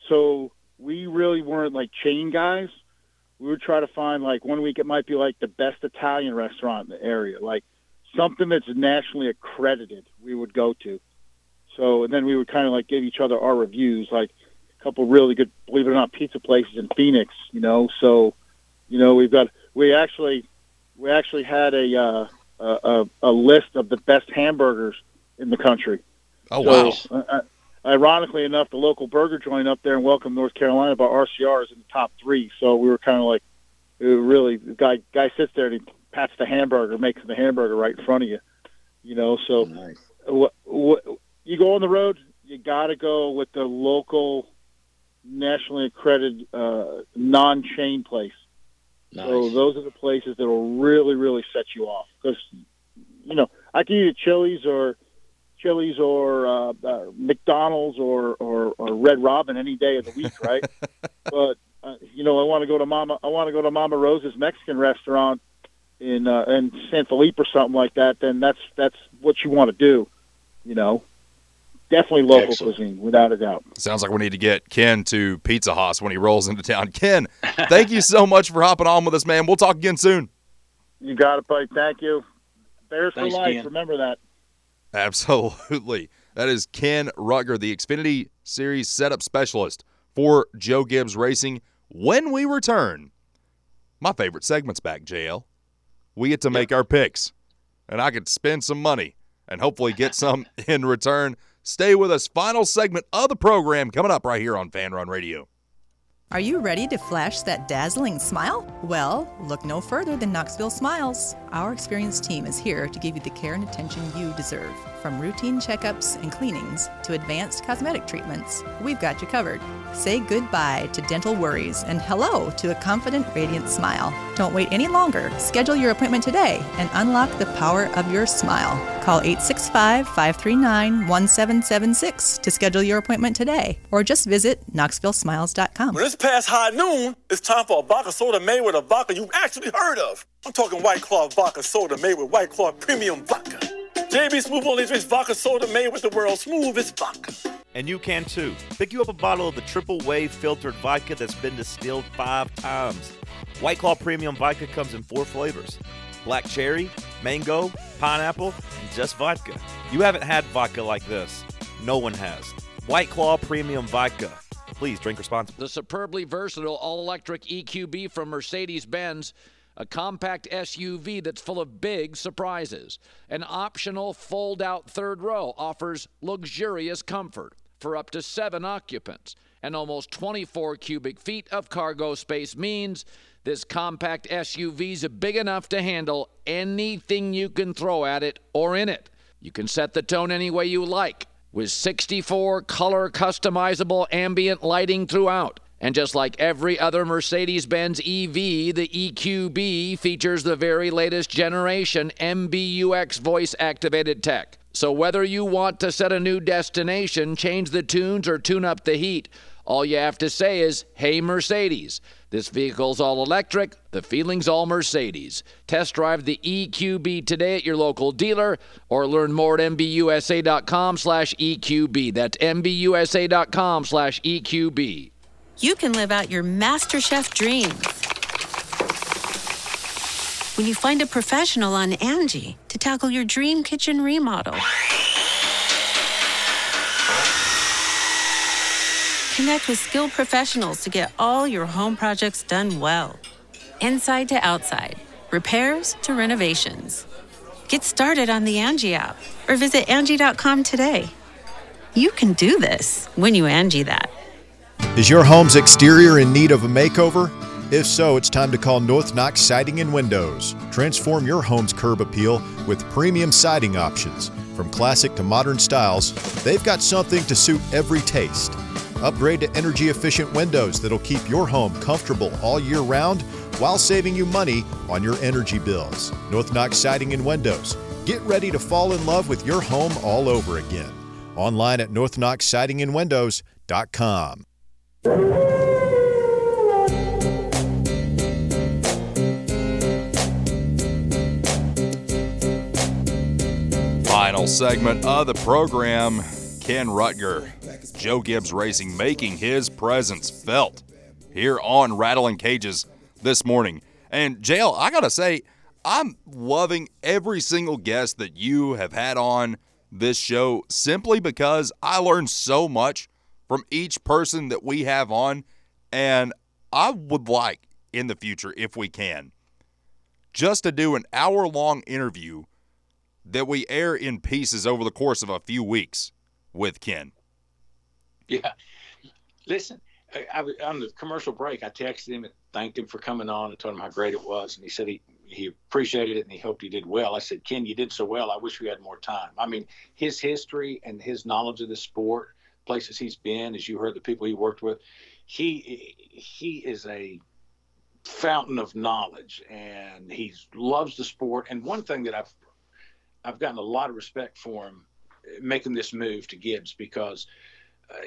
[SPEAKER 10] So we really weren't like chain guys. We would try to find like one week it might be like the best Italian restaurant in the area, like something that's nationally accredited. We would go to. So and then we would kind of like give each other our reviews, like a couple really good, believe it or not, pizza places in Phoenix. You know, so you know we've got we actually we actually had a uh, a, a, list of the best hamburgers in the country.
[SPEAKER 1] Oh, wow.
[SPEAKER 10] So, uh, uh, ironically enough, the local burger joint up there in Welcome, North Carolina, by RCR, is in the top three. So we were kind of like, it really, the guy guy sits there and he pats the hamburger, makes the hamburger right in front of you. You know, so what, what, you go on the road, you got to go with the local, nationally accredited, uh, non-chain place. So those are the places that will really, really set you off. Because, you know, I can eat at Chili's or Chili's or uh, uh, McDonald's or, or or Red Robin any day of the week, right? but uh, you know, I want to go to Mama. I want to go to Mama Rose's Mexican restaurant in uh, in San Felipe or something like that. Then that's that's what you want to do. You know, definitely local
[SPEAKER 1] Excellent.
[SPEAKER 10] cuisine, without a doubt.
[SPEAKER 1] Sounds like we need to get Kenn to Pizza Haas when he rolls into town. Kenn, thank you so much for hopping on with us, man. We'll talk again soon.
[SPEAKER 10] You got it, buddy. Thank you. Bears
[SPEAKER 1] Thanks,
[SPEAKER 10] for life.
[SPEAKER 1] Kenn.
[SPEAKER 10] Remember that.
[SPEAKER 1] Absolutely. That is Kenn Roettger, the Xfinity Series setup specialist for Joe Gibbs Racing. When we return, my favorite segment's back, JL. We get to make our picks, and I could spend some money and hopefully get some in return. Stay with us. Final segment of the program coming up right here on Fanrun Radio.
[SPEAKER 11] Are you ready to flash that dazzling smile? Well, look no further than Knoxville Smiles. Our experienced team is here to give you the care and attention you deserve. From routine checkups and cleanings to advanced cosmetic treatments, we've got you covered. Say goodbye to dental worries and hello to a confident, radiant smile. Don't wait any longer. Schedule your appointment today and unlock the power of your smile. Call 865 539 1776 to schedule your appointment today or just visit KnoxvilleSmiles.com.
[SPEAKER 12] When it's past high noon, it's time for a vodka soda made with a vodka you've actually heard of. I'm talking White Claw vodka soda made with White Claw premium vodka. JB Smooth only drinks vodka soda made with the world's smoothest vodka.
[SPEAKER 8] And you can too. Pick you up a bottle of the triple wave filtered vodka that's been distilled five times. White Claw Premium Vodka comes in four flavors black cherry, mango, pineapple, and just vodka. You haven't had vodka like this. No one has. White Claw Premium Vodka. Please drink responsibly.
[SPEAKER 4] The superbly versatile all electric EQB from Mercedes Benz, a compact SUV that's full of big surprises. An optional fold out third row offers luxurious comfort for up to seven occupants. And almost 24 cubic feet of cargo space means this compact SUV is big enough to handle anything you can throw at it or in it. You can set the tone any way you like with 64 color customizable ambient lighting throughout. And just like every other Mercedes Benz EV, the EQB features the very latest generation MBUX voice activated tech. So whether you want to set a new destination, change the tunes, or tune up the heat, all you have to say is, Hey Mercedes. This vehicle's all electric, the feeling's all Mercedes. Test drive the EQB today at your local dealer or learn more at MBUSA.com slash EQB. That's MBUSA.com slash EQB.
[SPEAKER 13] You can live out your MasterChef dreams when you find a professional on Angie to tackle your dream kitchen remodel. Connect with skilled professionals to get all your home projects done well. Inside to outside, repairs to renovations. Get started on the Angie app or visit Angie.com today. You can do this when you Angie that.
[SPEAKER 6] Is your home's exterior in need of a makeover? If so, it's time to call North Knox Siding and Windows. Transform your home's curb appeal with premium siding options. From classic to modern styles, they've got something to suit every taste. Upgrade to energy efficient windows that'll keep your home comfortable all year round while saving you money on your energy bills. North Knox Siding and Windows. Get ready to fall in love with your home all over again. Online at northknoxsidingandwindows.com.
[SPEAKER 1] Final segment of the program Kenn Roettger, Joe Gibbs Racing, making his presence felt here on Rattlin Cages this morning. And JL, I gotta say, I'm loving every single guest that you have had on this show simply because I learned so much from each person that we have on. And I would like in the future, if we can, just to do an hour long interview that we air in pieces over the course of a few weeks with Kenn.
[SPEAKER 2] Yeah. Listen, I, I, on the commercial break, I texted him and thanked him for coming on and told him how great it was. And he said he, he appreciated it and he hoped he did well. I said, Kenn, you did so well. I wish we had more time. I mean, his history and his knowledge of the sport, places he's been, as you heard the people he worked with, he he is a fountain of knowledge and he loves the sport. And one thing that I've I've gotten a lot of respect for him making this move to Gibbs because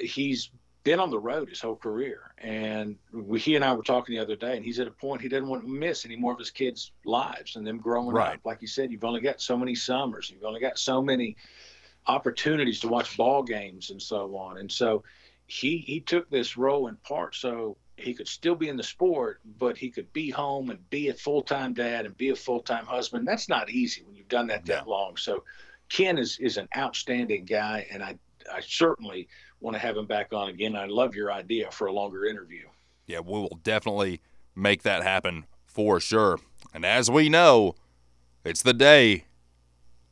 [SPEAKER 2] he's been on the road his whole career. And we, he and I were talking the other day, and he's at a point he doesn't want to miss any more of his kids' lives and them growing
[SPEAKER 1] Right.
[SPEAKER 2] up. Like you said, you've only got so many summers, you've only got so many opportunities to watch ball games and so on. And so he he took this role in part so he could still be in the sport, but he could be home and be a full time dad and be a full time husband. That's not easy when you've done that that long. So Kenn is is an outstanding guy, and I I certainly want to have him back on again. I love your idea for a longer interview.
[SPEAKER 1] Yeah, we will definitely make that happen for sure. And as we know, it's the day.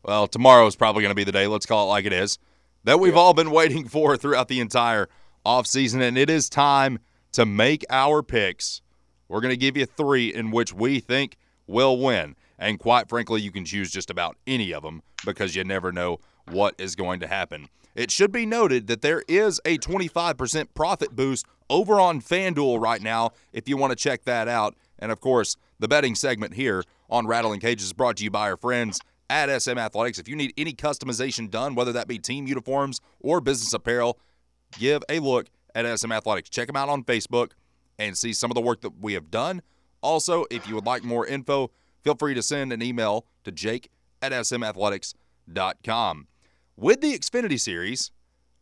[SPEAKER 1] Well, tomorrow is probably going to be the day. Let's call it like it is. That we've all been waiting for throughout the entire offseason. And it is time to make our picks. We're going to give you three in which we think will win. And quite frankly, you can choose just about any of them because you never know what is going to happen. It should be noted that there is a 25% profit boost over on FanDuel right now if you want to check that out. And of course, the betting segment here on Rattlin Cages is brought to you by our friends at SM Athletics. If you need any customization done, whether that be team uniforms or business apparel, give a look at SM Athletics. Check them out on Facebook and see some of the work that we have done. Also, if you would like more info, feel free to send an email to jake at smathletics.com. With the Xfinity Series,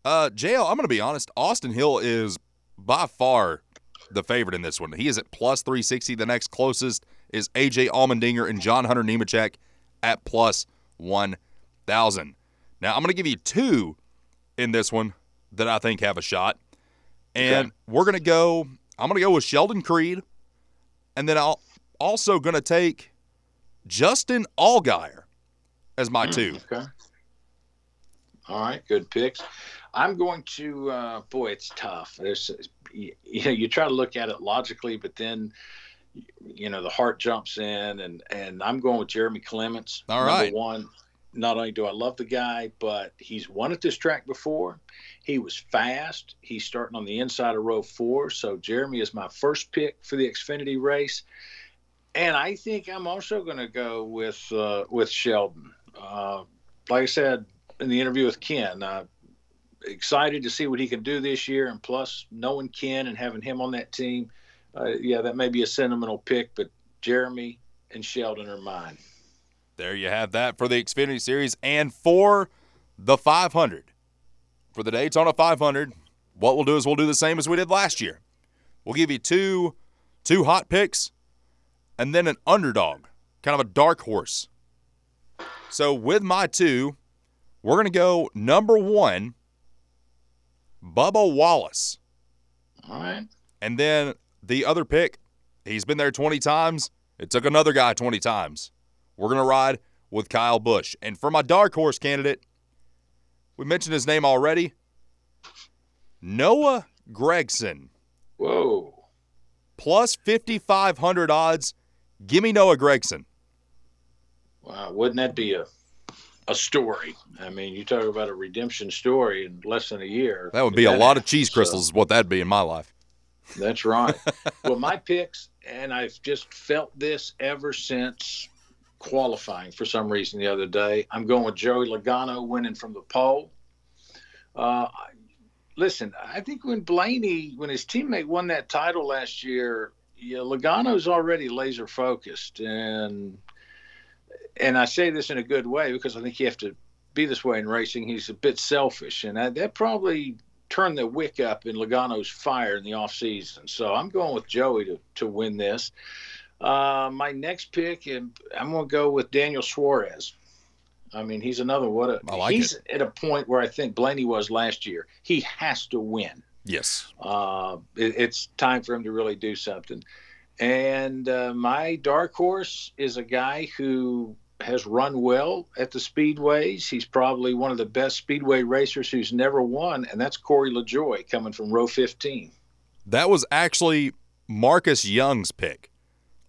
[SPEAKER 1] uh, JL, I'm going to be honest, Austin Hill is by far the favorite in this one. He is at plus 360. The next closest is AJ Allmendinger and John Hunter Nemechek at plus 1,000. Now, I'm going to give you two in this one that I think have a shot. And we're going to go, I'm going to go with Sheldon Creed. And then I'll also going to take Justin Allgaier as my two.
[SPEAKER 2] Okay. All right, good picks. I'm going to. Uh, boy, it's tough. There's, you, you know, you try to look at it logically, but then, you know, the heart jumps in, and and I'm going with Jeremy Clements.
[SPEAKER 1] All
[SPEAKER 2] number
[SPEAKER 1] right.
[SPEAKER 2] one. Not only do I love the guy, but he's won at this track before. He was fast. He's starting on the inside of row four. So Jeremy is my first pick for the Xfinity race. And I think I'm also going to go with uh, with Sheldon. Uh, like I said in the interview with Kenn, uh, excited to see what he can do this year. And plus, knowing Kenn and having him on that team, uh, yeah, that may be a sentimental pick, but Jeremy and Sheldon are mine.
[SPEAKER 1] There you have that for the Xfinity Series and for the 500. For the Daytona 500, what we'll do is we'll do the same as we did last year. We'll give you two two hot picks and then an underdog, kind of a dark horse. So with my two, we're going to go number 1 Bubba Wallace.
[SPEAKER 2] All right.
[SPEAKER 1] And then the other pick, he's been there 20 times. It took another guy 20 times. We're going to ride with Kyle Busch. And for my dark horse candidate, we mentioned his name already Noah Gragson.
[SPEAKER 2] Whoa.
[SPEAKER 1] Plus 5,500 odds. Give me Noah Gragson.
[SPEAKER 2] Wow, wouldn't that be a a story? I mean, you talk about a redemption story in less than a year.
[SPEAKER 1] That would be a lot of cheese
[SPEAKER 2] So-
[SPEAKER 1] crystals, is what that'd be in my life.
[SPEAKER 2] That's right. well, my picks, and I've just felt this ever since qualifying for some reason the other day. I'm going with Joey Logano winning from the pole. Uh, listen, I think when Blaney, when his teammate won that title last year, yeah, Logano's already laser focused, and and I say this in a good way because I think you have to be this way in racing. He's a bit selfish, and that, that probably turned the wick up in Logano's fire in the off season. So I'm going with Joey to to win this. Uh, my next pick, and I'm going to go with Daniel Suarez. I mean, he's another what a
[SPEAKER 1] I like
[SPEAKER 2] he's at a point where I think Blaney was last year. He has to win.
[SPEAKER 1] Yes.
[SPEAKER 2] Uh, it, it's time for him to really do something. And uh, my dark horse is a guy who has run well at the speedways. He's probably one of the best speedway racers who's never won, and that's Corey LaJoie coming from row 15.
[SPEAKER 1] That was actually Marcus Young's pick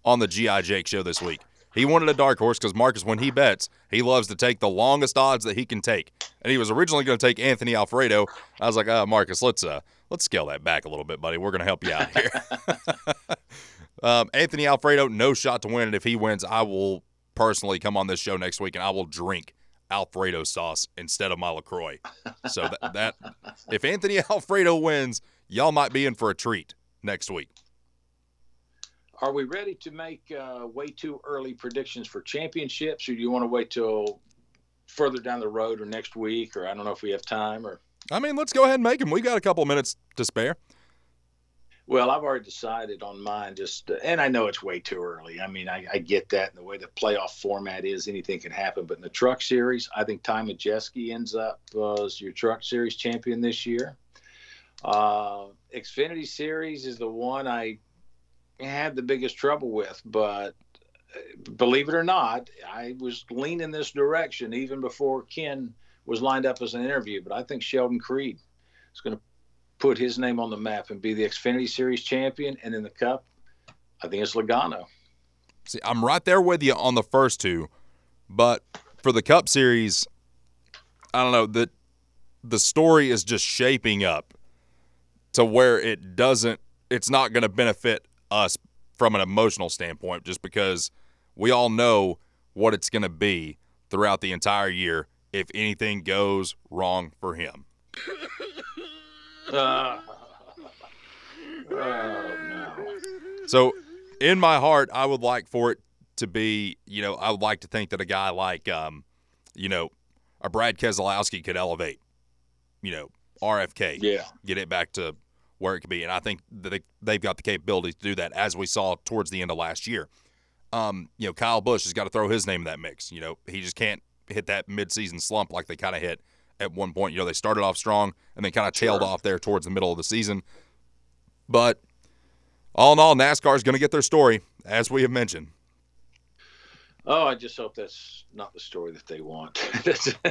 [SPEAKER 1] on the GI Jake show this week. He wanted a dark horse because Marcus, when he bets, he loves to take the longest odds that he can take. And he was originally going to take Anthony Alfredo. I was like, uh, Marcus, let's uh, let's scale that back a little bit, buddy. We're going to help you out here. um, Anthony Alfredo, no shot to win. And if he wins, I will personally come on this show next week and I will drink Alfredo sauce instead of my Lacroix. So that, that if Anthony Alfredo wins, y'all might be in for a treat next week.
[SPEAKER 2] Are we ready to make uh, way too early predictions for championships, or do you want to wait till further down the road or next week, or I don't know if we have time, or
[SPEAKER 1] I mean, let's go ahead and make them. We've got a couple minutes to spare.
[SPEAKER 2] Well, I've already decided on mine. Just and I know it's way too early. I mean, I, I get that, and the way the playoff format is, anything can happen. But in the Truck Series, I think Ty Majeski ends up uh, as your Truck Series champion this year. Uh, Xfinity Series is the one I had the biggest trouble with, but uh, believe it or not, I was leaning this direction even before Kenn was lined up as an interview. But I think Sheldon Creed is going to put his name on the map and be the Xfinity Series champion. And in the Cup, I think it's Logano.
[SPEAKER 1] See, I'm right there with you on the first two, but for the Cup Series, I don't know that the story is just shaping up to where it doesn't. It's not going to benefit us from an emotional standpoint, just because we all know what it's going to be throughout the entire year if anything goes wrong for him.
[SPEAKER 2] Oh, no.
[SPEAKER 1] So, in my heart, I would like for it to be, you know, I would like to think that a guy like, um, you know, a Brad Keselowski could elevate, you know, RFK,
[SPEAKER 2] Yeah.
[SPEAKER 1] get it back to where it could be, and I think that they, they've got the capability to do that, as we saw towards the end of last year. Um, you know, Kyle Busch has got to throw his name in that mix. You know, he just can't hit that midseason slump like they kind of hit at one point. You know, they started off strong and then kind of tailed
[SPEAKER 2] Sure.
[SPEAKER 1] off there towards the middle of the season. But all in all, NASCAR is going to get their story, as we have mentioned.
[SPEAKER 2] Oh, I just hope that's not the story that they want.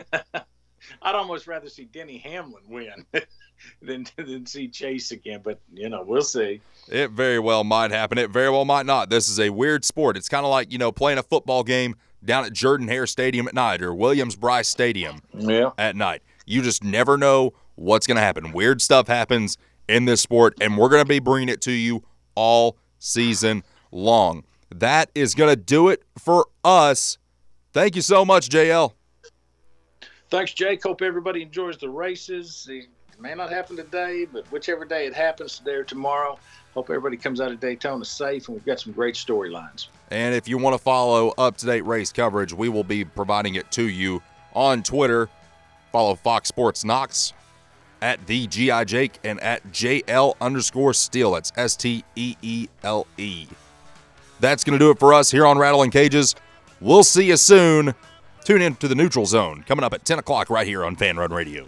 [SPEAKER 2] I'd almost rather see Denny Hamlin win than than see Chase again. But you know, we'll see.
[SPEAKER 1] It very well might happen. It very well might not. This is a weird sport. It's kind of like you know playing a football game down at Jordan Hare Stadium at night or Williams Bryce Stadium
[SPEAKER 2] yeah.
[SPEAKER 1] at night. You just never know what's going to happen. Weird stuff happens in this sport, and we're going to be bringing it to you all season long. That is going to do it for us. Thank you so much, JL.
[SPEAKER 2] Thanks, Jake. Hope everybody enjoys the races. It may not happen today, but whichever day it happens, today or tomorrow, hope everybody comes out of Daytona safe, and we've got some great storylines.
[SPEAKER 1] And if you want to follow up to date race coverage, we will be providing it to you on Twitter. Follow Fox Sports Knox at the GI Jake and at JL underscore Steele. That's S T E E L E. That's going to do it for us here on Rattlin Cages. We'll see you soon. Tune in to the neutral zone coming up at 10 o'clock right here on Fanrun Radio.